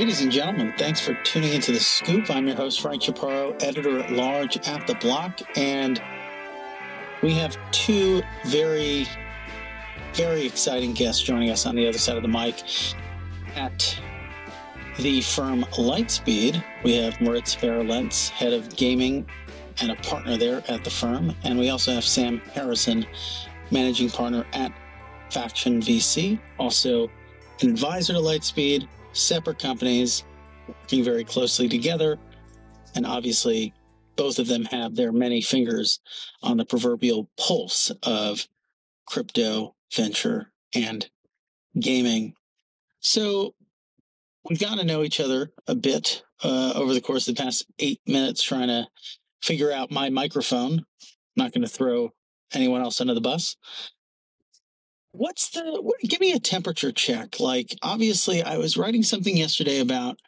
Ladies and gentlemen, thanks for tuning into The Scoop. I'm your host, Frank Chaparro, editor at large at The Block. And we have two very, very exciting guests joining us on the other side of the mic. At the firm Lightspeed, we have Moritz Baier-Lentz, head of gaming and a partner there at the firm. And we also have Sam Harrison, managing partner at Faction VC, also an advisor to Lightspeed separate companies working very closely together. And obviously, both of them have their many fingers on the proverbial pulse of crypto, venture, and gaming. So we've gotten to know each other a bit uh, over the course of the past eight minutes trying to figure out my microphone. I'm not going to throw anyone else under the bus what's the what, give me a temperature check. Like obviously i was writing something yesterday about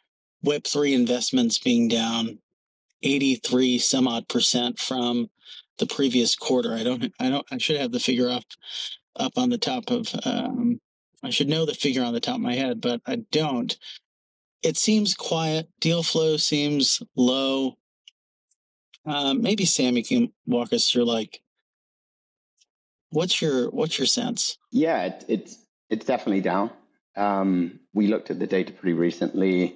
web3 investments being down 83 some odd percent from the previous quarter. I don't i don't i should have the figure up up on the top of um, i should know the figure on the top of my head but i don't. It seems quiet. Deal flow seems low. Um, maybe sam you can walk us through like What's your what's your sense? Yeah, it, it's it's definitely down. Um, we looked at the data pretty recently.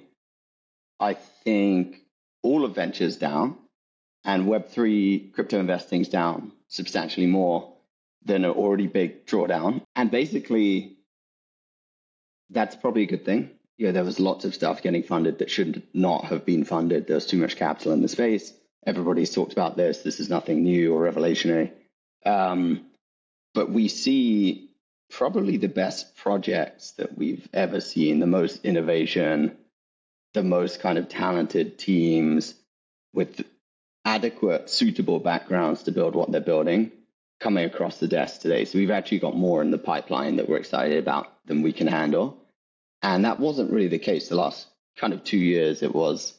I think all of ventures down, and Web three crypto investing is down substantially more than an already big drawdown. And basically, that's probably a good thing. Yeah, there was lots of stuff getting funded that should not have been funded. There's too much capital in the space. Everybody's talked about this. This is nothing new or revolutionary. Um, but we see probably the best projects that we've ever seen, the most innovation, the most kind of talented teams with adequate, suitable backgrounds to build what they're building coming across the desk today. So we've actually got more in the pipeline that we're excited about than we can handle. And that wasn't really the case the last kind of two years. It was,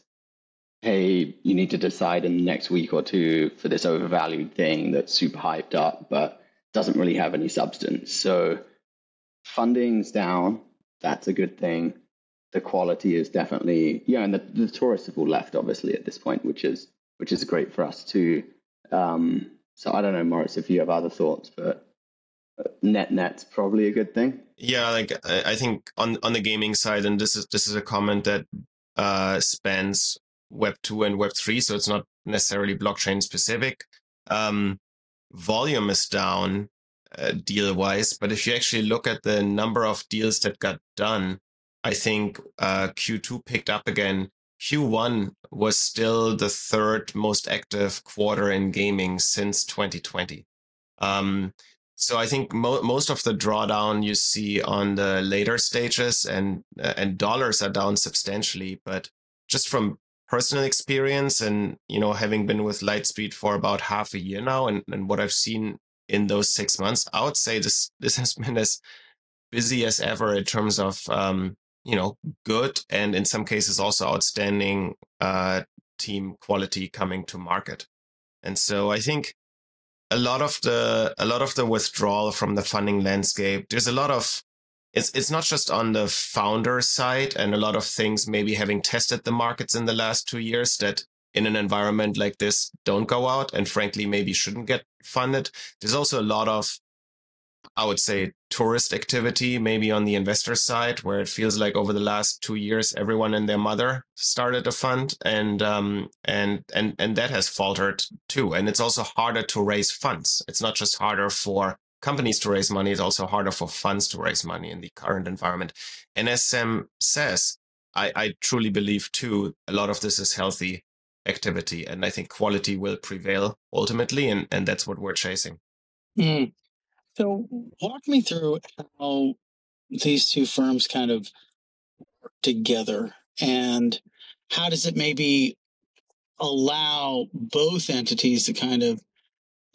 hey, you need to decide in the next week or two for this overvalued thing that's super hyped up, but doesn't really have any substance. So funding's down. That's a good thing. The quality is definitely yeah, and the, the tourists have all left obviously at this point, which is which is great for us too. Um, so I don't know, Moritz, if you have other thoughts, but uh, net net's probably a good thing. Yeah, like I think on on the gaming side, and this is this is a comment that uh, spans Web two and Web three, so it's not necessarily blockchain specific. Um, volume is down uh, deal wise, but if you actually look at the number of deals that got done, I think uh, Q2 picked up again. Q1 was still the third most active quarter in gaming since 2020. Um, so I think mo- most of the drawdown you see on the later stages and uh, and dollars are down substantially, but just from personal experience and you know having been with lightspeed for about half a year now and, and what i've seen in those six months i would say this this has been as busy as ever in terms of um, you know good and in some cases also outstanding uh, team quality coming to market. And so i think a lot of the a lot of the withdrawal from the funding landscape there's a lot of it's it's not just on the founder side and a lot of things maybe having tested the markets in the last two years that in an environment like this don't go out and frankly maybe shouldn't get funded. There's also a lot of i would say tourist activity maybe on the investor side where it feels like over the last two years everyone and their mother started a fund and um and and and that has faltered too. And it's also harder to raise funds. It's not just harder for companies to raise money, it's also harder for funds to raise money in the current environment. And as Sam says, I, I truly believe too, a lot of this is healthy activity. And I think quality will prevail ultimately. And, and that's what we're chasing. Mm. So walk me through how these two firms kind of work together and how does it maybe allow both entities to kind of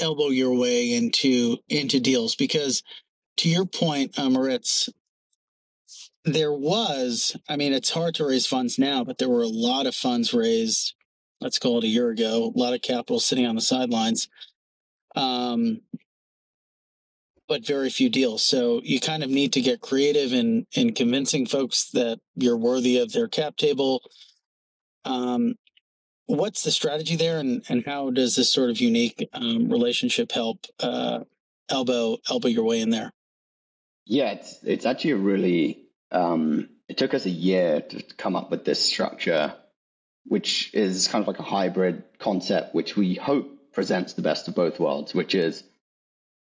elbow your way into into deals because to your point, uh, Moritz, there was, I mean, it's hard to raise funds now, but there were a lot of funds raised, let's call it a year ago, a lot of capital sitting on the sidelines. Um, but very few deals. So you kind of need to get creative in in convincing folks that you're worthy of their cap table. Um, what's the strategy there, and and how does this sort of unique um, relationship help uh, elbow elbow your way in there? Yeah, it's it's actually a really um, it took us a year to come up with this structure, which is kind of like a hybrid concept, which we hope presents the best of both worlds, which is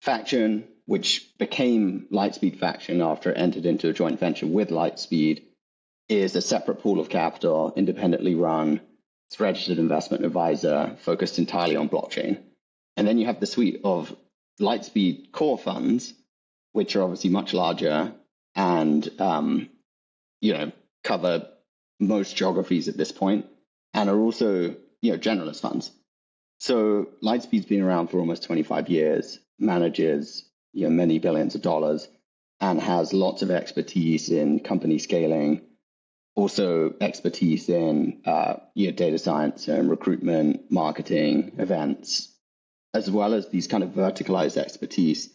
Faction, which became Lightspeed Faction after it entered into a joint venture with Lightspeed, is a separate pool of capital, independently run. It's registered investment advisor focused entirely on blockchain. And then you have the suite of Lightspeed core funds, which are obviously much larger and um, you know cover most geographies at this point, and are also you know generalist funds. So Lightspeed's been around for almost 25 years, manages you know many billions of dollars, and has lots of expertise in company scaling, also expertise in uh, you know, data science and recruitment, marketing, events, as well as these kind of verticalized expertise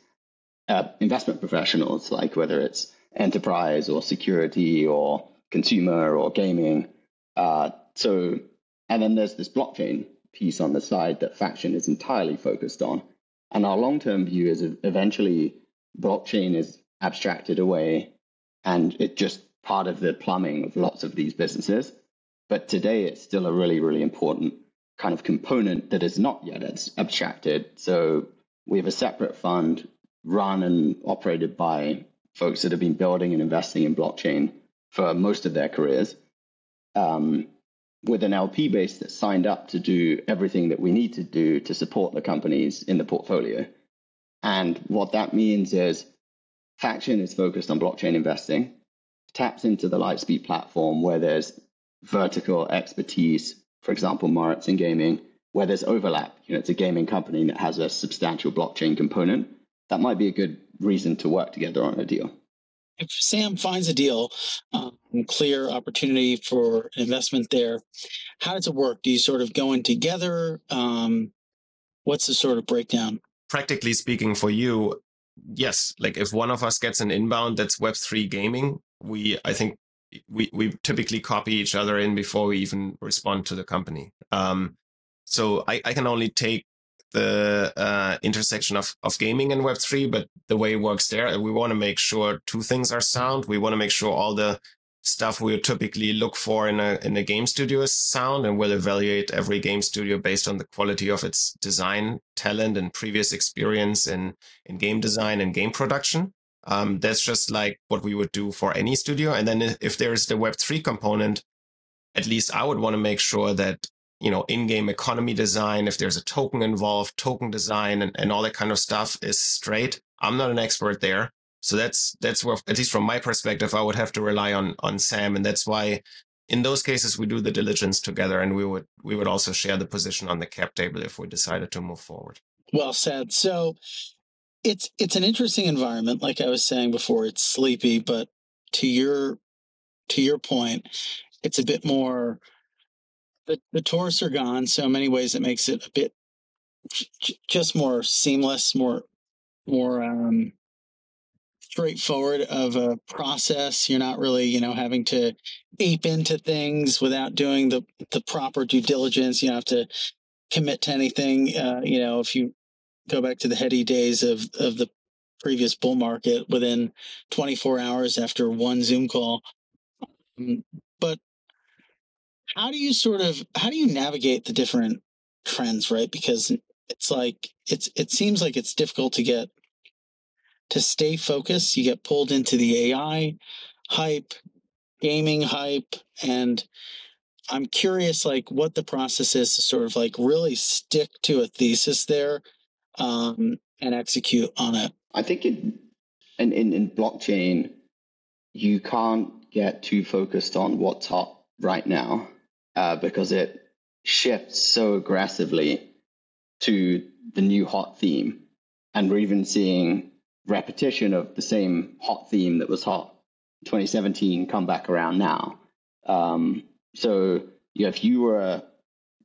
uh, investment professionals, like whether it's enterprise or security or consumer or gaming. Uh, so, and then there's this blockchain piece on the side that Faction is entirely focused on. And our long term view is eventually blockchain is abstracted away and it just part of the plumbing of lots of these businesses. But today it's still a really, really important kind of component that is not yet abstracted. So we have a separate fund run and operated by folks that have been building and investing in blockchain for most of their careers, um, with an LP base that signed up to do everything that we need to do to support the companies in the portfolio. And what that means is Faction is focused on blockchain investing, taps into the Lightspeed platform where there's vertical expertise, for example, Moritz in gaming, where there's overlap. You know, it's a gaming company that has a substantial blockchain component. That might be a good reason to work together on a deal. If Sam finds a deal, um, clear opportunity for investment there, how does it work? Do you sort of go in together? Um, what's the sort of breakdown? Practically speaking, for you, yes. Like if one of us gets an inbound that's Web3 gaming, we, I think, we, we typically copy each other in before we even respond to the company. Um, so I, I can only take the uh, intersection of, of gaming and Web3, but the way it works there, we want to make sure two things are sound. We want to make sure all the stuff we typically look for in a in a game studio is sound, and we'll evaluate every game studio based on the quality of its design talent and previous experience in in game design and game production. Um, that's just like what we would do for any studio. And then if there's the Web3 component, at least I would want to make sure that you know, in-game economy design, if there's a token involved, token design and, and all that kind of stuff is straight. I'm not an expert there. So that's that's where at least from my perspective, I would have to rely on on Sam. And that's why in those cases we do the diligence together and we would we would also share the position on the cap table if we decided to move forward. Well said. So it's it's an interesting environment, like I was saying before, it's sleepy, but to your to your point, it's a bit more the, the tourists are gone. So in many ways, it makes it a bit j- just more seamless, more more um, straightforward of a process. You're not really, you know, having to ape into things without doing the the proper due diligence. You don't have to commit to anything. Uh, you know, if you go back to the heady days of of the previous bull market within 24 hours after one Zoom call. Um, but how do you sort of how do you navigate the different trends right because it's like it's it seems like it's difficult to get to stay focused you get pulled into the ai hype gaming hype and i'm curious like what the process is to sort of like really stick to a thesis there um, and execute on it i think in, in in blockchain you can't get too focused on what's hot right now uh, because it shifts so aggressively to the new hot theme. And we're even seeing repetition of the same hot theme that was hot 2017 come back around now. Um, so you know, if you were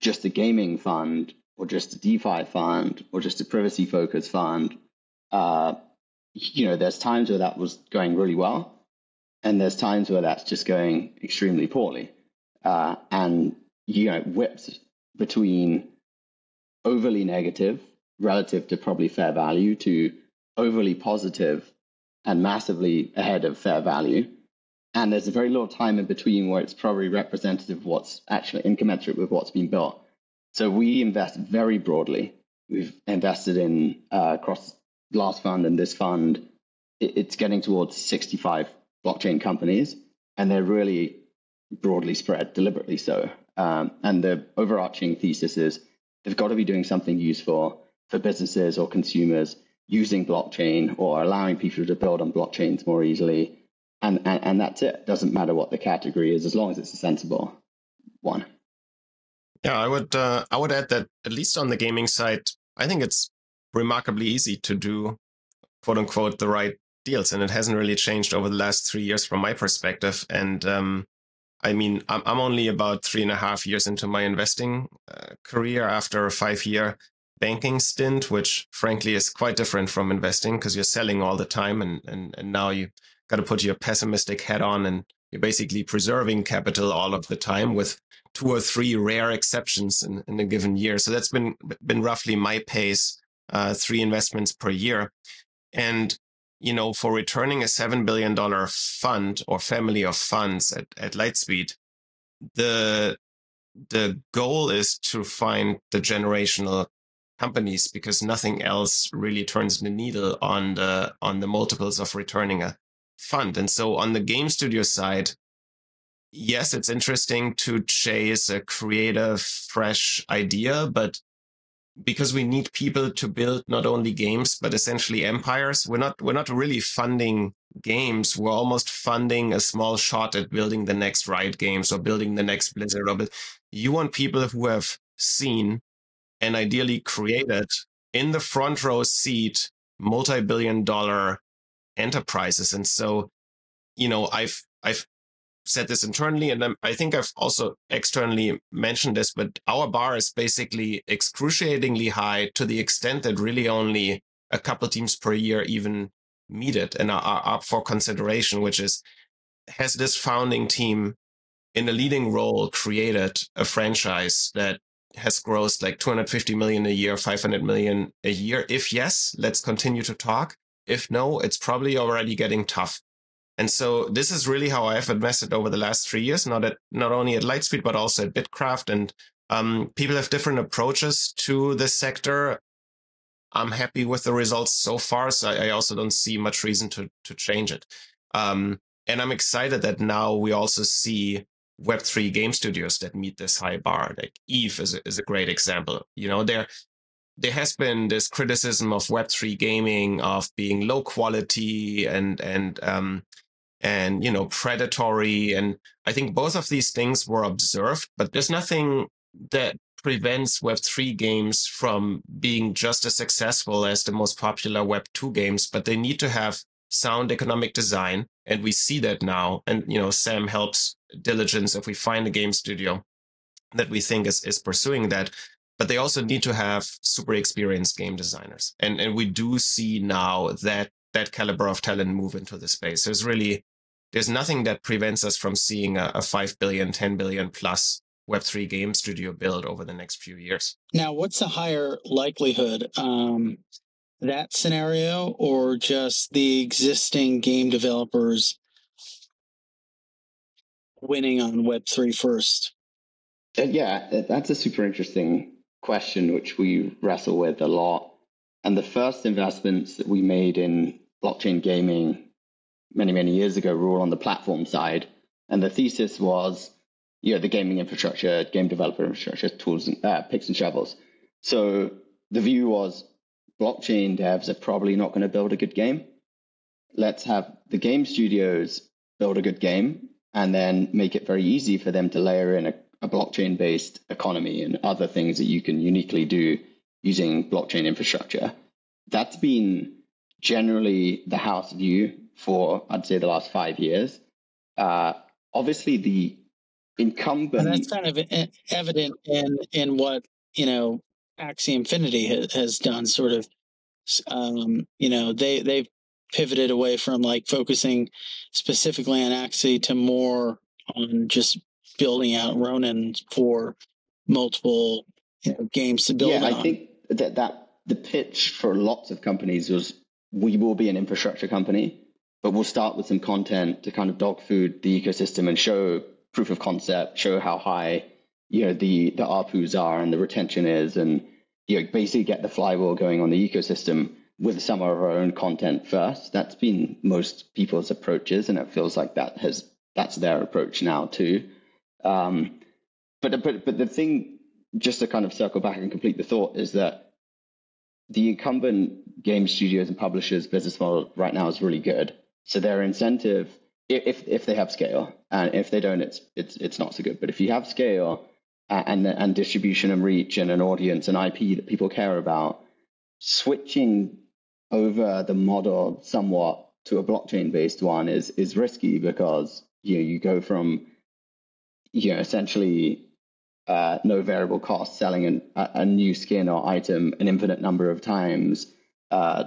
just a gaming fund or just a DeFi fund or just a privacy focused fund, uh, you know, there's times where that was going really well, and there's times where that's just going extremely poorly. Uh, and, you know, whips between overly negative relative to probably fair value to overly positive and massively ahead of fair value. And there's a very little time in between where it's probably representative of what's actually incommensurate with what's been built. So we invest very broadly. We've invested in uh, across last fund and this fund. It's getting towards 65 blockchain companies, and they're really broadly spread, deliberately so. Um, and the overarching thesis is they've got to be doing something useful for businesses or consumers using blockchain or allowing people to build on blockchains more easily. And, and, and that's it. Doesn't matter what the category is, as long as it's a sensible one. Yeah, I would uh, I would add that at least on the gaming side, I think it's remarkably easy to do quote unquote the right deals, and it hasn't really changed over the last three years from my perspective. And um, I mean, I'm, I'm only about three and a half years into my investing uh, career after a five year banking stint, which frankly is quite different from investing because you're selling all the time and, and, and now you got to put your pessimistic head on and you're basically preserving capital all of the time with two or three rare exceptions in, in a given year. So that's been been roughly my pace, uh, three investments per year. And you know, for returning a seven billion dollar fund or family of funds at, at Lightspeed, the the goal is to find the generational companies because nothing else really turns the needle on the on the multiples of returning a fund. And so on the game studio side, yes, it's interesting to chase a creative, fresh idea, but because we need people to build not only games but essentially empires, we're not we're not really funding games. We're almost funding a small shot at building the next Riot games or building the next Blizzard. Or you want people who have seen and ideally created in the front row seat multi-billion dollar enterprises. And so, you know, I've I've said this internally, and I think I've also externally mentioned this, but our bar is basically excruciatingly high to the extent that really only a couple teams per year even meet it and are, are up for consideration, which is has this founding team in a leading role created a franchise that has grossed like 250 million a year, 500 million a year? If yes, let's continue to talk. If no, it's probably already getting tough. And so this is really how I've invested over the last three years, not at not only at Lightspeed, but also at Bitkraft. And um, people have different approaches to this sector. I'm happy with the results so far, so I, I also don't see much reason to to change it. Um, and I'm excited that now we also see Web3 game studios that meet this high bar. Like Eve is a, is a great example. You know, there there has been this criticism of Web3 gaming of being low quality and and um, and you know predatory. And I think both of these things were observed, but there's nothing that prevents Web3 games from being just as successful as the most popular Web2 games, but they need to have sound economic design. And we see that now. And, you know, Sam helps diligence if we find a game studio that we think is, is pursuing that. But they also need to have super experienced game designers. And, and we do see now that that caliber of talent move into the space. There's really, there's nothing that prevents us from seeing a, a 5 billion, 10 billion plus Web3 game studio build over the next few years. Now, what's the higher likelihood? Um, that scenario or just the existing game developers winning on Web3 first? Uh, yeah, that's a super interesting question, which we wrestle with a lot. And the first investments that we made in blockchain gaming many, many years ago were all on the platform side. And the thesis was, you know, the gaming infrastructure, game developer infrastructure, tools, and, uh, picks and shovels. So the view was blockchain devs are probably not going to build a good game. Let's have the game studios build a good game and then make it very easy for them to layer in a, a blockchain based economy and other things that you can uniquely do using blockchain infrastructure. That's been generally the house view for, I'd say, the last five years. Uh, obviously, the incumbent. And that's kind of evident in in what you know Axie Infinity has, done. Sort of, um, you know, they they've pivoted away from like focusing specifically on Axie to more on just building out Ronin for multiple you know, games to build yeah, on. I think that, that the pitch for lots of companies was we will be an infrastructure company, but we'll start with some content to kind of dog food the ecosystem and show proof of concept, show how high you know the the ARPUs are and the retention is, and you know basically get the flywheel going on the ecosystem with some of our own content first. That's been most people's approaches, and it feels like that has that's their approach now too. Um, but but but the thing, just to kind of circle back and complete the thought, is that the incumbent game studios and publishers business model right now is really good. So their incentive, if if they have scale, and if they don't, it's it's it's not so good. But if you have scale and and distribution and reach and an audience and IP that people care about, switching over the model somewhat to a blockchain based one is is risky because you know you go from you know essentially uh, no variable cost selling an, a, new skin or item an infinite number of times uh,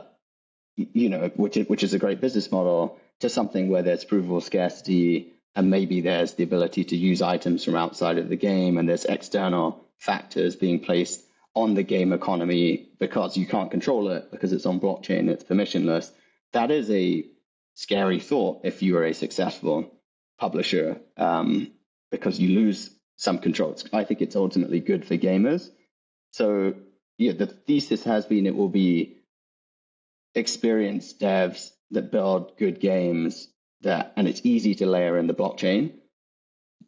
you know which is, which is a great business model to something where there's provable scarcity and maybe there's the ability to use items from outside of the game and there's external factors being placed on the game economy because you can't control it because it's on blockchain, it's permissionless. That is a scary thought if you are a successful publisher um, because you lose some control. I think it's ultimately good for gamers. So, yeah, the thesis has been it will be experienced devs that build good games that, and it's easy to layer in the blockchain,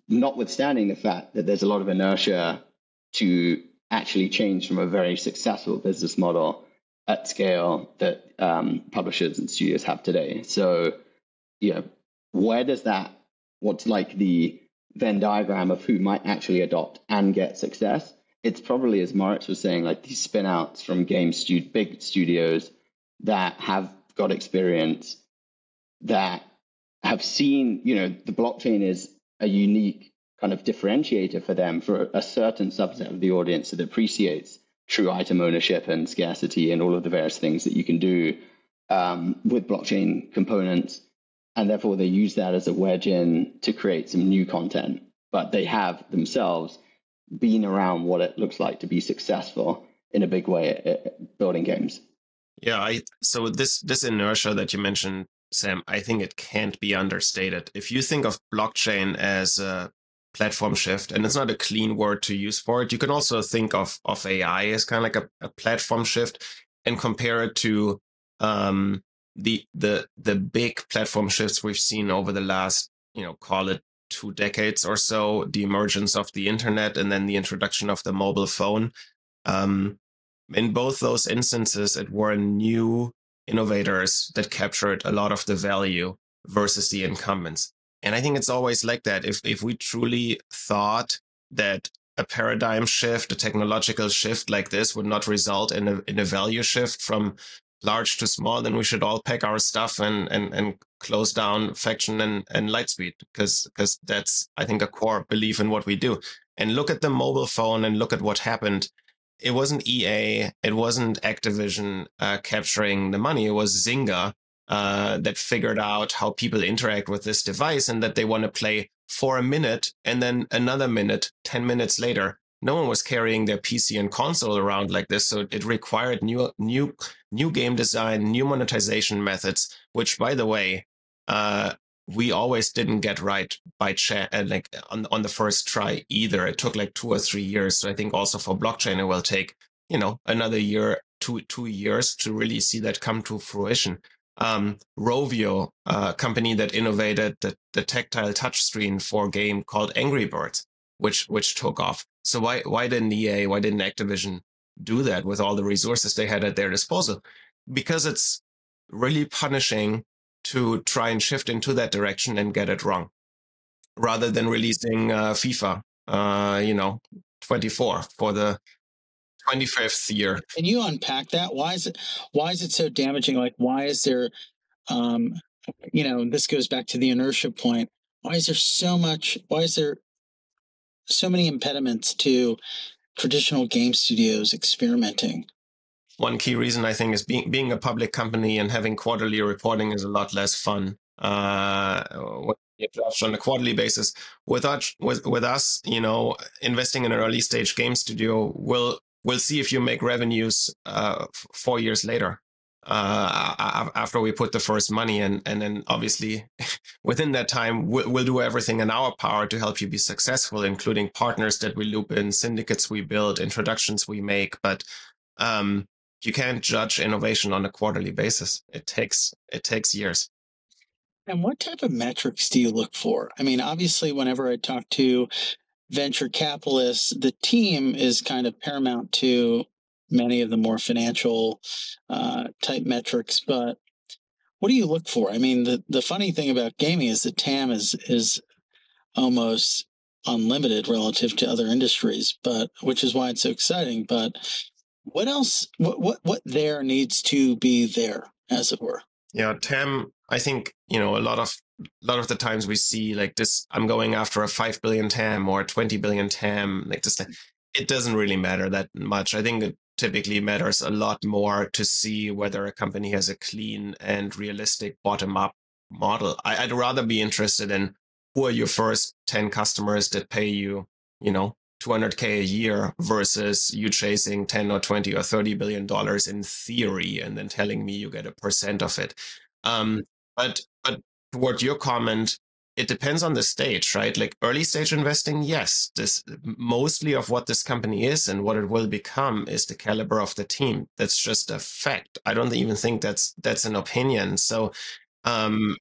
notwithstanding the fact that there's a lot of inertia to actually change from a very successful business model at scale that um, publishers and studios have today. So, know, where does that, what's like the Venn diagram of who might actually adopt and get success? It's probably, as Moritz was saying, like these spinouts from game stu- big studios that have got experience that have seen, you know, the blockchain is a unique kind of differentiator for them for a certain subset of the audience that appreciates true item ownership and scarcity and all of the various things that you can do um, with blockchain components. And therefore, they use that as a wedge in to create some new content. But they have themselves been around what it looks like to be successful in a big way at, building games. Yeah, I so this this inertia that you mentioned, Sam, I think it can't be understated. If you think of blockchain as a platform shift and it's not a clean word to use for it you can also think of of ai as kind of like a, a platform shift and compare it to um, the the the big platform shifts we've seen over the last you know call it two decades or so the emergence of the internet and then the introduction of the mobile phone um, in both those instances it were new innovators that captured a lot of the value versus the incumbents and I think it's always like that. If if we truly thought that a paradigm shift, a technological shift like this would not result in a in a value shift from large to small, then we should all pack our stuff and and and close down faction and and lightspeed because because that's I think a core belief in what we do. And look at the mobile phone and look at what happened. It wasn't EA, it wasn't Activision uh, capturing the money. It was Zynga uh, that figured out how people interact with this device and that they want to play for a minute and then another minute 10 minutes later no one was carrying their pc and console around like this so it required new new new game design new monetization methods which by the way uh, we always didn't get right by chat uh, like on, on the first try either it took like two or three years so i think also for blockchain it will take you know another year two two years to really see that come to fruition um, Rovio, a company that innovated the, the tactile touchscreen for a game called Angry Birds, which which took off. So why why didn't EA, why didn't Activision do that with all the resources they had at their disposal? Because it's really punishing to try and shift into that direction and get it wrong, rather than releasing uh, FIFA, uh, you know, 24 for the 25th year. Can you unpack that? Why is it why is it so damaging? Like why is there um you know, this goes back to the inertia point. Why is there so much why is there so many impediments to traditional game studios experimenting? one key reason I think is being being a public company and having quarterly reporting is a lot less fun. Uh, on a quarterly basis. With us, with, with us, you know, investing in an early stage game studio, we'll we'll see if you make revenues uh, four years later uh, after we put the first money in. And then obviously within that time, we'll, we'll, do everything in our power to help you be successful, including partners that we loop in, syndicates we build, introductions we make. But um, you can't judge innovation on a quarterly basis. It takes it takes years. And what type of metrics do you look for? I mean, obviously, whenever I talk to venture capitalists, the team is kind of paramount to many of the more financial uh, type metrics. But what do you look for? I mean, the, the funny thing about gaming is the TAM is is almost unlimited relative to other industries, but which is why it's so exciting. But what else? What what what there needs to be there, as it were? Yeah, TAM. I think you know a lot of a lot of the times we see like this. I'm going after a five billion TAM or a twenty billion TAM. Like this, it doesn't really matter that much. I think typically matters a lot more to see whether a company has a clean and realistic bottom up model. I, would rather be interested in who are your first 10 customers that pay you, you know, 200k a year versus you chasing 10 or 20 or 30 billion dollars in theory and then telling me you get a percent of it um, but but toward your comment it depends on the stage right? Like early stage investing yes. This mostly of what this company is and what it will become is the caliber of the team. That's just a fact. I don't even think that's that's an opinion. So um,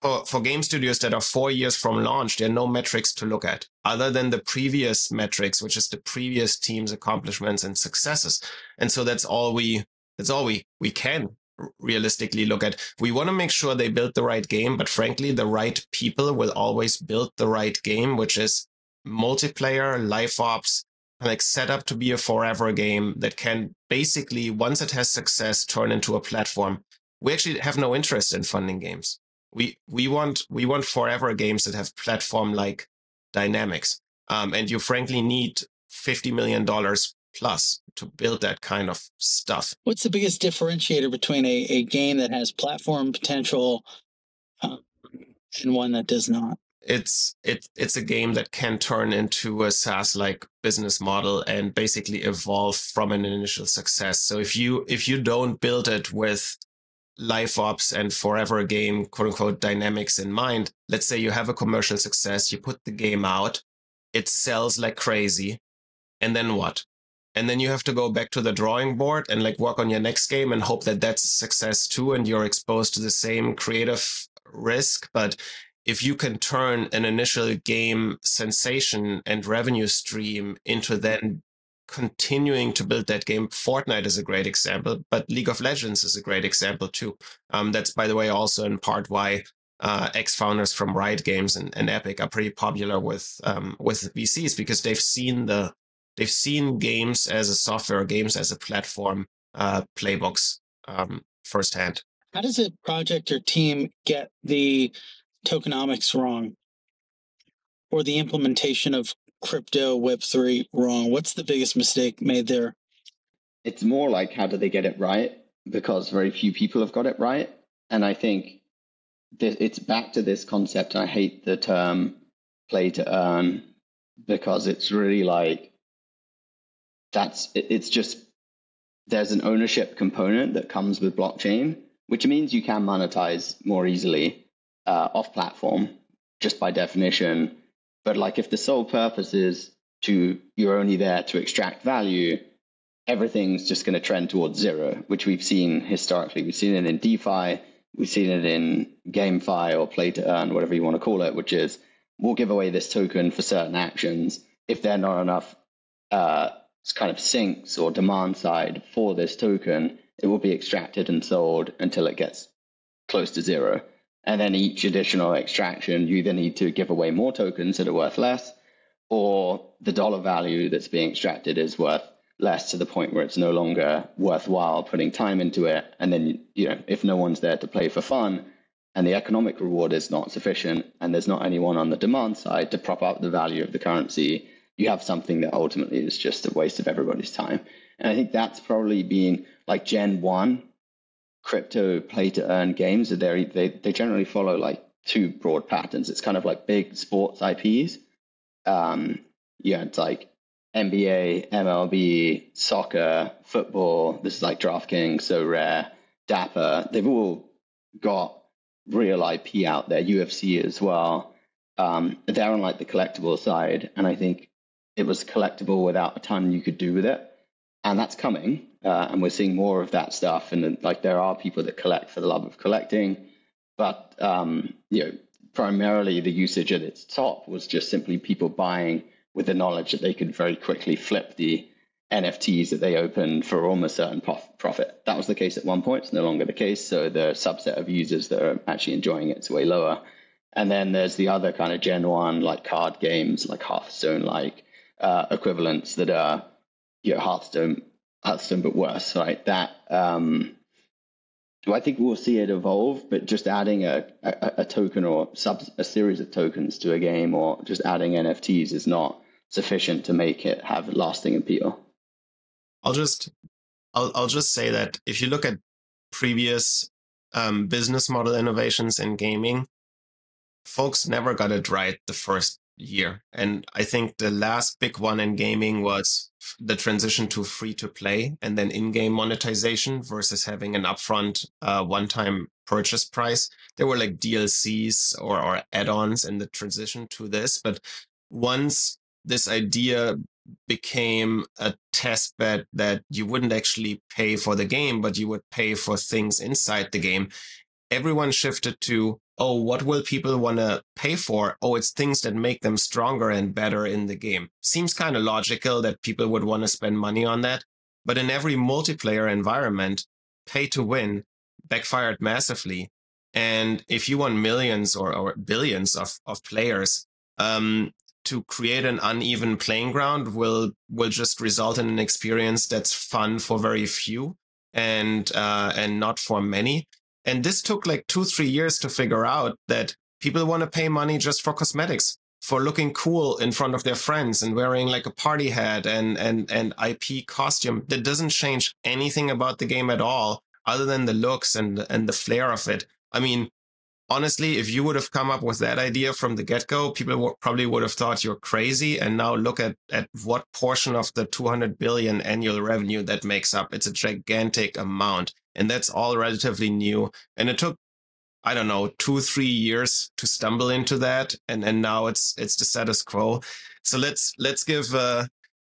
for, for game studios that are four years from launch, there are no metrics to look at other than the previous metrics, which is the previous team's accomplishments and successes. And so that's all we, that's all we, we can realistically look at. We want to make sure they build the right game, but frankly, the right people will always build the right game, which is multiplayer, live ops, like set up to be a forever game that can basically, once it has success, turn into a platform. We actually have no interest in funding games we we want we want forever games that have platform like dynamics um, and you frankly need 50 million dollars plus to build that kind of stuff. What's the biggest differentiator between a, a game that has platform potential um, and one that does not? It's it, it's a game that can turn into a SaaS like business model and basically evolve from an initial success. So if you if you don't build it with live ops and forever game quote unquote dynamics in mind let's say you have a commercial success you put the game out it sells like crazy and then what and then you have to go back to the drawing board and like work on your next game and hope that that's a success too and you're exposed to the same creative risk but if you can turn an initial game sensation and revenue stream into then continuing to build that game. Fortnite is a great example, but League of Legends is a great example too. Um, that's, by the way, also in part why uh, ex-founders from Riot Games and, and, Epic are pretty popular with um, with VCs because they've seen the they've seen games as a software, games as a platform uh, playbooks um, firsthand. How does a project or team get the tokenomics wrong, or the implementation of crypto Web3 wrong? What's the biggest mistake made there? It's more like how do they get it right? Because very few people have got it right. And I think it's back to this concept. I hate the term play to earn because it's really like that's it's just there's an ownership component that comes with blockchain, which means you can monetize more easily uh, off platform just by definition. But like if the sole purpose is to you're only there to extract value, everything's just going to trend towards zero, which we've seen historically. We've seen it in DeFi, we've seen it in GameFi or play to earn, whatever you want to call it, which is we'll give away this token for certain actions. If they're not enough uh, kind of sinks or demand side for this token, it will be extracted and sold until it gets close to zero. And then each additional extraction, you either need to give away more tokens that are worth less, or the dollar value that's being extracted is worth less to the point where it's no longer worthwhile putting time into it. And then, you know, if no one's there to play for fun and the economic reward is not sufficient and there's not anyone on the demand side to prop up the value of the currency, you have something that ultimately is just a waste of everybody's time. And I think that's probably been like Gen One crypto play to earn games, they they they generally follow like two broad patterns. It's kind of like big sports IPs. Um, yeah, it's like NBA, MLB, soccer, football. This is like DraftKings, Sorare, Dapper. They've all got real IP out there. UFC as well. Um, they're on like the collectible side, and I think it was collectible without a ton you could do with it, and that's coming. Uh, and we're seeing more of that stuff. And like there are people that collect for the love of collecting, but um, you know, primarily the usage at its top was just simply people buying with the knowledge that they could very quickly flip the NFTs that they opened for almost certain prof- profit. That was the case at one point. It's no longer the case. So the subset of users that are actually enjoying it is way lower. And then there's the other kind of Gen 1, like card games, like Hearthstone like uh, equivalents that are you know, Hearthstone, Hearthstone, but worse, right? That um, I think we'll see it evolve, but just adding a, a, a token or sub, a series of tokens to a game or just adding NFTs is not sufficient to make it have lasting appeal. I'll just I'll I'll just say that if you look at previous um, business model innovations in gaming, folks never got it right the first year. And I think the last big one in gaming was the transition to free to play and then in-game monetization versus having an upfront uh, one-time purchase price. There were like DLCs or, or add-ons in the transition to this. But once this idea became a test bed that you wouldn't actually pay for the game, but you would pay for things inside the game. Everyone shifted to, oh, what will people want to pay for? Oh, it's things that make them stronger and better in the game. Seems kind of logical that people would want to spend money on that. But in every multiplayer environment, pay to win backfired massively. And if you want millions or, or billions of, of players, um, to create an uneven playing ground will will just result in an experience that's fun for very few and uh, and not for many. And this took like two three years to figure out that people want to pay money just for cosmetics, for looking cool in front of their friends and wearing like a party hat and and and IP costume that doesn't change anything about the game at all, other than the looks and and the flair of it. I mean, honestly, if you would have come up with that idea from the get go, people w- probably would have thought you're crazy. And now look at, at what portion of the 200 billion annual revenue that makes up. It's a gigantic amount. And that's all relatively new. And it took, I don't know, two, three years to stumble into that. And, and now it's, it's the status quo. So let's, let's give, uh,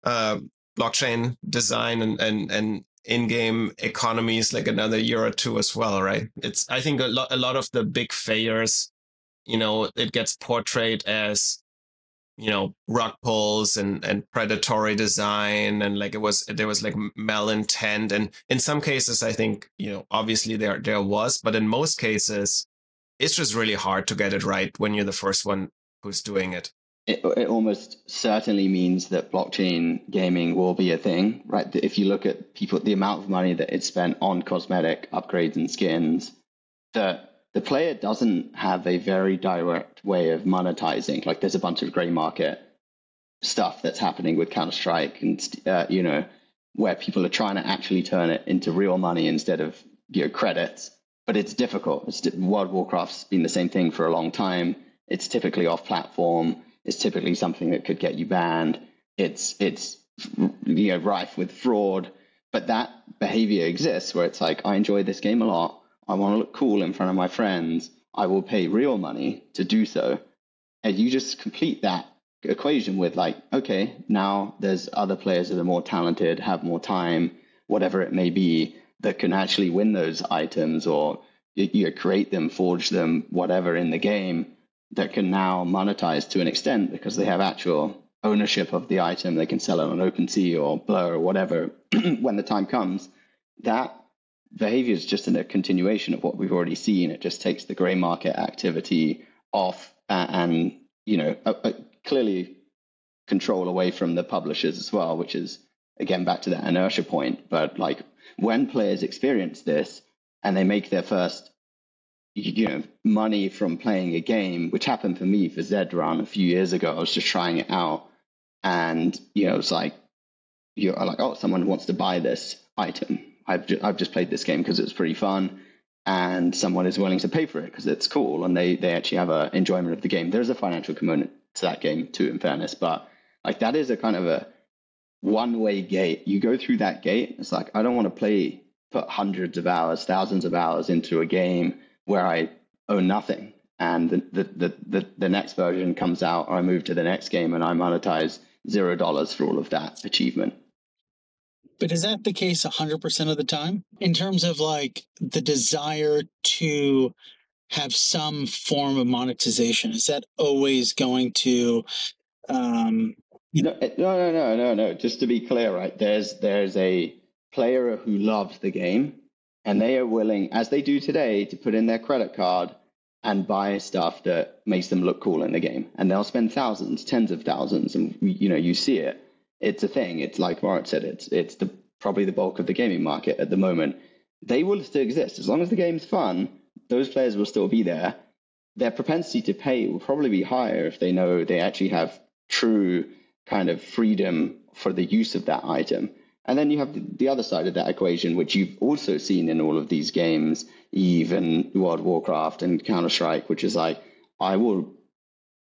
uh, blockchain design and, and, and in-game economies like another year or two as well, right? It's I think a lot a lot of the big failures, you know, it gets portrayed as you know rug pulls and and predatory design and like it was there was like malintent and in some cases i think you know obviously there there was but in most cases it's just really hard to get it right when you're the first one who's doing it it, it almost certainly means that blockchain gaming will be a thing, right? If you look at people, the amount of money that it's spent on cosmetic upgrades and skins, the the player doesn't have a very direct way of monetizing. Like there's a bunch of gray market stuff that's happening with Counter Strike, and uh, you know where people are trying to actually turn it into real money instead of you know credits. But it's difficult. It's, World of Warcraft's been the same thing for a long time. It's typically off platform It's typically something that could get you banned. It's it's you know rife with fraud, but that behavior exists where it's like I enjoy this game a lot. I want to look cool in front of my friends. I will pay real money to do so. And you just complete that equation with like, okay, now there's other players that are more talented, have more time, whatever it may be, that can actually win those items or you know, create them, forge them, whatever in the game that can now monetize to an extent because they have actual ownership of the item. They can sell it on OpenSea or Blur or whatever when the time comes. That behavior is just a continuation of what we've already seen. It just takes the gray market activity off and, you know, clearly control away from the publishers as well, which is again back to that inertia point. But like when players experience this and they make their first you know, money from playing a game, which happened for me for Zed Run a few years ago. I was just trying it out, and you know, it's like you're like, oh, someone wants to buy this item. I've ju- I've just played this game because it's pretty fun, and someone is willing to pay for it because it's cool, and they they actually have a enjoyment of the game. There's a financial component to that game too, in fairness, but like that is a kind of a one way gate. You go through that gate, it's like I don't want to play put hundreds of hours, thousands of hours into a game where I own nothing. And the, the, the, the, the next version comes out, or I move to the next game and I monetize zero dollars for all of that achievement. But is that the case 100% of the time? In terms of like the desire to have some form of monetization, is that always going to um, no, no, no, no, no, no. Just to be clear, right? There's there's a player who loves the game, and they are willing, as they do today, to put in their credit card and buy stuff that makes them look cool in the game, and they'll spend thousands, tens of thousands, and you know you see it. It's a thing. It's like Moritz said. It's it's the probably the bulk of the gaming market at the moment. They will still exist as long as the game's fun. Those players will still be there. Their propensity to pay will probably be higher if they know they actually have true kind of freedom for the use of that item. And then you have the other side of that equation, which you've also seen in all of these games, Eve and World of Warcraft and Counter Strike, which is like, I will,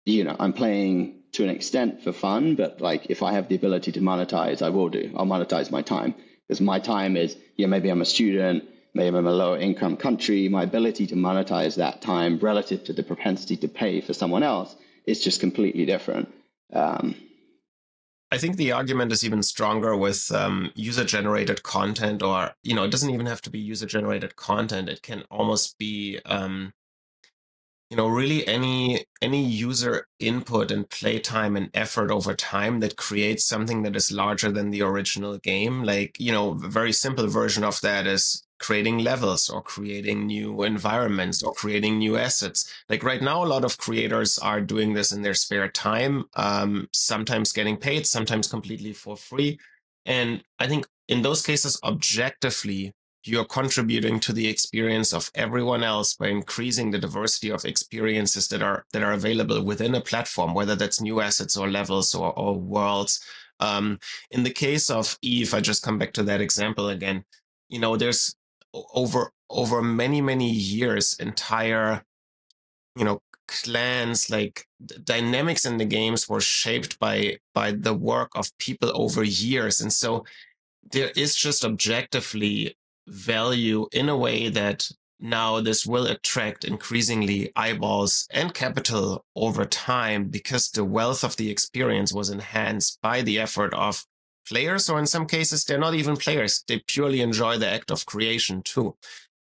you know, I'm playing to an extent for fun, but like if I have the ability to monetize, I will do. I'll monetize my time because my time is, yeah, maybe I'm a student, maybe I'm a lower income country. My ability to monetize that time relative to the propensity to pay for someone else is just completely different. Um, I think the argument is even stronger with um, user generated content, or, you know, it doesn't even have to be user generated content. It can almost be, um, you know, really any any user input and playtime and effort over time that creates something that is larger than the original game. Like, you know, a very simple version of that is creating levels or creating new environments or creating new assets. Like right now, a lot of creators are doing this in their spare time, um, sometimes getting paid, sometimes completely for free. And I think in those cases, objectively, you're contributing to the experience of everyone else by increasing the diversity of experiences that are that are available within a platform, whether that's new assets or levels or, or worlds. Um, in the case of Eve, I just come back to that example again. You know, there's over over many many years entire you know clans like dynamics in the games were shaped by by the work of people over years and so there is just objectively value in a way that now this will attract increasingly eyeballs and capital over time because the wealth of the experience was enhanced by the effort of players, or in some cases, they're not even players. They purely enjoy the act of creation too.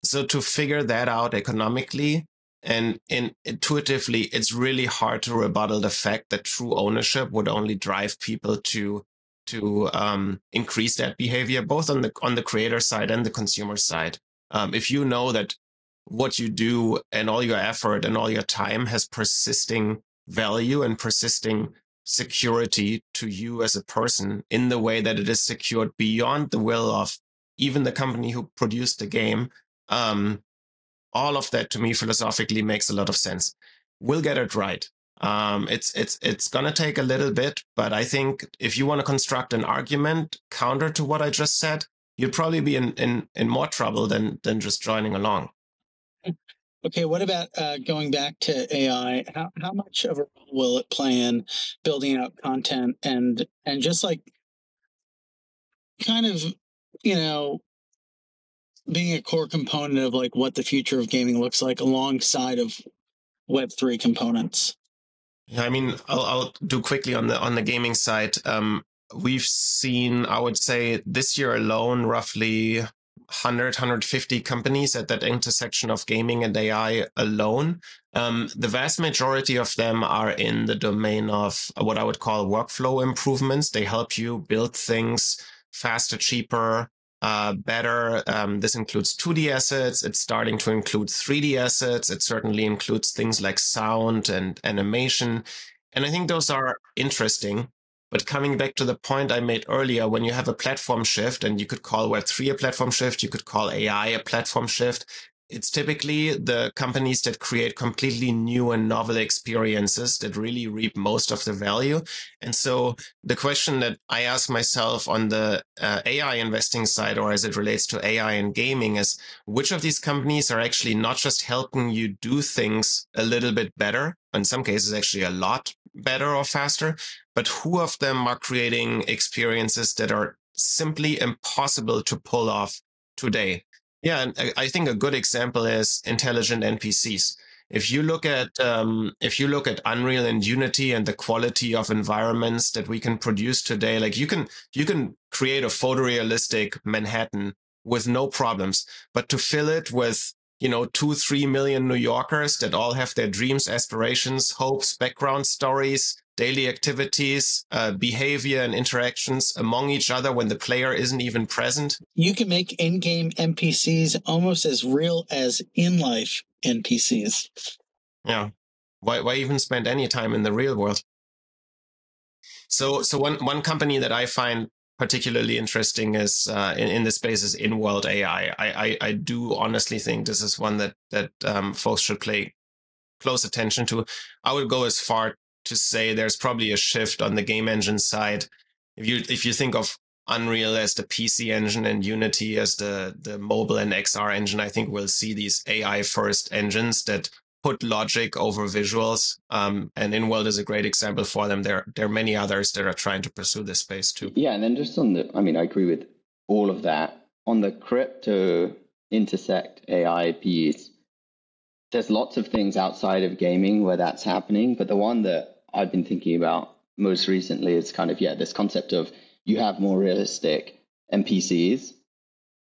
So to figure that out economically and, and intuitively, it's really hard to rebuttal the fact that true ownership would only drive people to to um, increase that behavior, both on the on the creator side and the consumer side. Um, if you know that what you do and all your effort and all your time has persisting value and persisting security to you as a person in the way that it is secured beyond the will of even the company who produced the game. Um, all of that to me philosophically makes a lot of sense. We'll get it right. Um, it's it's it's gonna take a little bit, but I think if you want to construct an argument counter to what I just said, you'd probably be in in, in more trouble than than just joining along. Okay, what about uh, going back to AI? How how much of a role will it play in building out content and and just like kind of you know being a core component of like what the future of gaming looks like alongside of Web three components? Yeah, I mean, I'll, I'll do quickly on the on the gaming side. Um, we've seen, I would say, this year alone, roughly 100, 150 companies at that intersection of gaming and AI alone. Um, the vast majority of them are in the domain of what I would call workflow improvements. They help you build things faster, cheaper, uh, better. Um, this includes 2D assets. It's starting to include 3D assets. It certainly includes things like sound and animation. And I think those are interesting. But coming back to the point I made earlier, when you have a platform shift, and you could call Web3 a platform shift, you could call AI a platform shift, it's typically the companies that create completely new and novel experiences that really reap most of the value. And so the question that I ask myself on the uh, AI investing side, or as it relates to AI and gaming, is which of these companies are actually not just helping you do things a little bit better, in some cases, actually a lot better or faster, but who of them are creating experiences that are simply impossible to pull off today? Yeah, and I think a good example is intelligent NPCs. If you look at um, if you look at Unreal and Unity and the quality of environments that we can produce today, like you can you can create a photorealistic Manhattan with no problems, but to fill it with you know two three million New Yorkers that all have their dreams, aspirations, hopes, background stories, daily activities, uh, behavior, and interactions among each other when the player isn't even present. You can make in game NPCs almost as real as in life NPCs. Yeah. Why, why even spend any time in the real world? So, so one, one company that I find particularly interesting is uh, in, in the space is InWorld AI. I, I, I, do honestly think this is one that that um, folks should pay close attention to. I would go as far to say there's probably a shift on the game engine side. If you if you think of Unreal as the PC engine and Unity as the the mobile and XR engine, I think we'll see these AI first engines that put logic over visuals. Um, and InWorld is a great example for them. There there are many others that are trying to pursue this space too. Yeah, and then just on the, I mean, I agree with all of that. On the crypto intersect AI piece, there's lots of things outside of gaming where that's happening, but the one that I've been thinking about most recently is kind of yeah this concept of you have more realistic NPCs.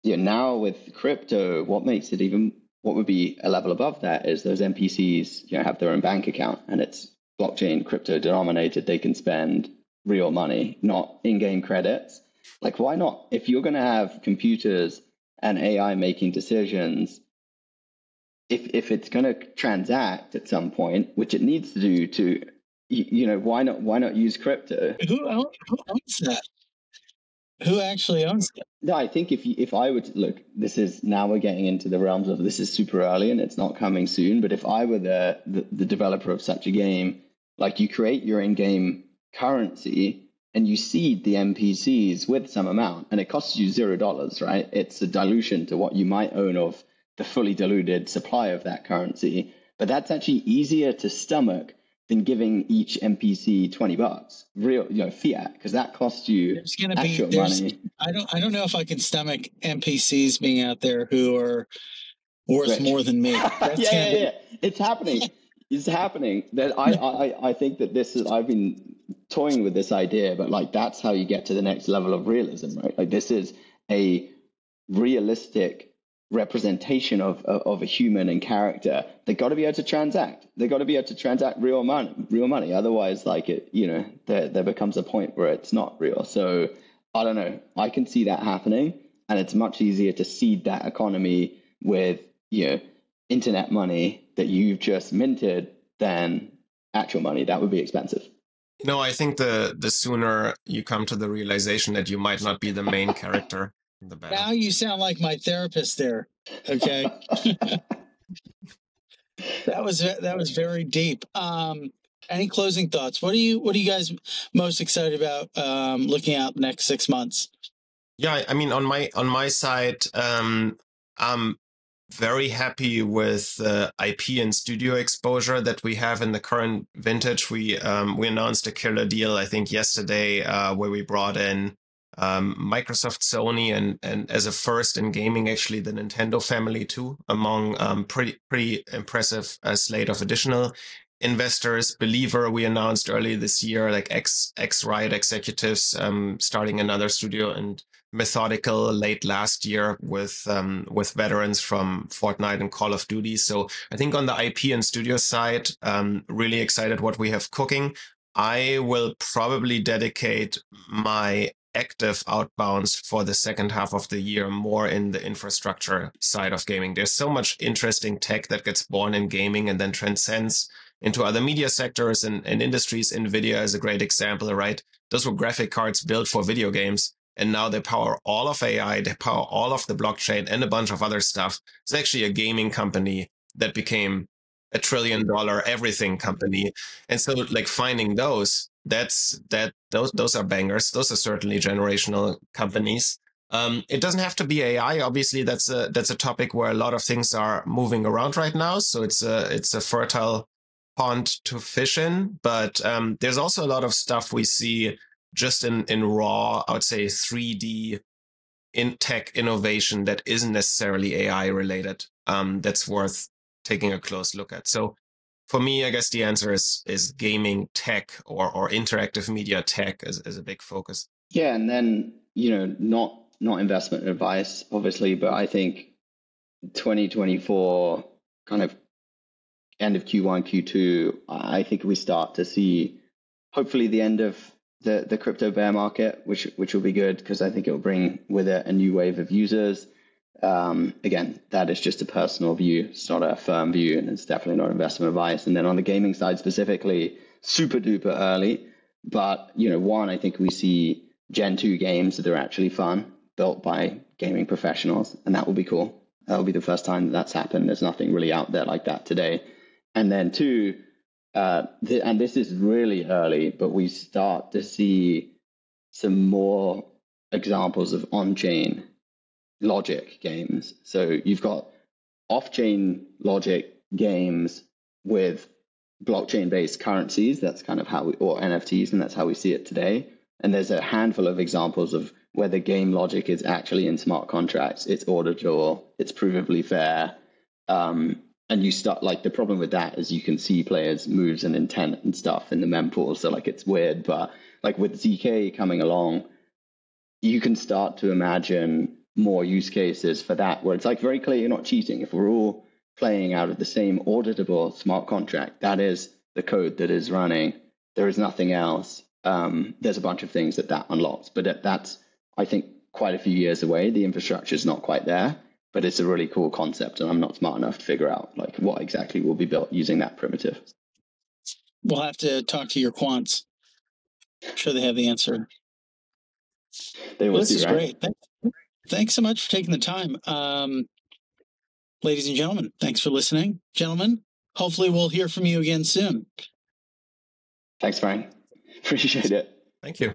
Yeah, now with crypto, what makes it even what would be a level above that is those NPCs you know have their own bank account and it's blockchain crypto denominated. They can spend real money, not in-game credits. Like why not? If you're going to have computers and AI making decisions if if it's going to transact at some point, which it needs to do to, you, you know, why not why not use crypto? Who, owns, who owns that? Who actually owns it? No, I think if you, if I would look, this is now we're getting into the realms of this is super early and it's not coming soon. But if I were the the, the developer of such a game, like you create your in-game currency and you seed the NPCs with some amount, and it costs you zero dollars, right? It's a dilution to what you might own of the fully diluted supply of that currency. But that's actually easier to stomach than giving each NPC 20 bucks, real, you know, fiat, because that costs you there's gonna actual be, money. I don't, I don't know if I can stomach NPCs being out there who are worth Rich. more than me. yeah, yeah, yeah, It's happening. it's happening. That I, I, I think that this is, I've been toying with this idea, but like that's how you get to the next level of realism, right? Like this is a realistic representation of, of, of a human and character, they've got to be able to transact. they've got to be able to transact real money, real money. Otherwise, like it, you know, there there becomes a point where it's not real. So I don't know. I can see that happening, and it's much easier to seed that economy with you know internet money that you've just minted than actual money. That would be expensive. No, I think the the sooner you come to the realization that you might not be the main character the. Now you sound like my therapist there. Okay. that was that was very deep. Um, any closing thoughts? What are you What are you guys most excited about um, looking out next six months? Yeah, I mean, on my on my side, um, I'm very happy with the IP and studio exposure that we have in the current vintage. We um, we announced a killer deal, I think, yesterday, uh, where we brought in um, Microsoft, Sony, and and as a first in gaming, actually the Nintendo family too, among um, pretty pretty impressive uh, slate of additional investors. Believer, we announced early this year, like ex ex Riot executives um, starting another studio, and Methodical late last year with um, with veterans from Fortnite and Call of Duty. So I think on the IP and studio side, um, really excited what we have cooking. I will probably dedicate my active outbounds for the second half of the year more in the infrastructure side of gaming. There's so much interesting tech that gets born in gaming and then transcends into other media sectors and, and industries. NVIDIA is a great example, right? Those were graphic cards built for video games. and now they power all of AI, they power all of the blockchain and a bunch of other stuff. It's actually a gaming company that became a trillion dollar everything company. And so like finding those, that's that those those are bangers. Those are certainly generational companies. Um, it doesn't have to be AI. Obviously, that's a that's a topic where a lot of things are moving around right now. So it's a it's a fertile pond to fish in. But um, there's also a lot of stuff we see just in in raw, I would say 3D in tech innovation that isn't necessarily AI related. Um, that's worth taking a close look at. So for me, I guess the answer is is gaming tech or or interactive media tech is, is a big focus. Yeah, and then you know not not investment advice, obviously, but I think 2024 kind of end of Q1, Q2, I think we start to see hopefully the end of the, the crypto bear market, which which will be good because I think it will bring with it a new wave of users. Um, again, that is just a personal view. It's not a firm view, and it's definitely not investment advice. And then on the gaming side specifically, super duper early. But you know, one, I think we see Gen two games that are actually fun built by gaming professionals, and that will be cool. That will be the first time that that's happened. There's nothing really out there like that today. And then two, uh, th- and this is really early, but we start to see some more examples of on-chain logic games. So you've got off-chain logic games with blockchain-based currencies. That's kind of how we, or NFTs, and that's how we see it today. And there's a handful of examples of where the game logic is actually in smart contracts. It's auditable, it's provably fair. Um, and you start like the problem with that is you can see players' moves and intent and stuff in the mempool. So like it's weird, but like with ZK coming along, you can start to imagine more use cases for that where it's like very clear you're not cheating. If we're all playing out of the same auditable smart contract, that is the code that is running. There is nothing else. Um, there's a bunch of things that that unlocks, but that's I think, quite a few years away. The infrastructure is not quite there, but it's a really cool concept, and I'm not smart enough to figure out like what exactly will be built using that primitive. We'll have to talk to your quants. I'm sure they have the answer. They will this is right? great. Thanks, thanks so much for taking the time. Um, ladies and gentlemen, thanks for listening. Gentlemen, hopefully we'll hear from you again soon. Thanks, Brian. Appreciate it. Thank you.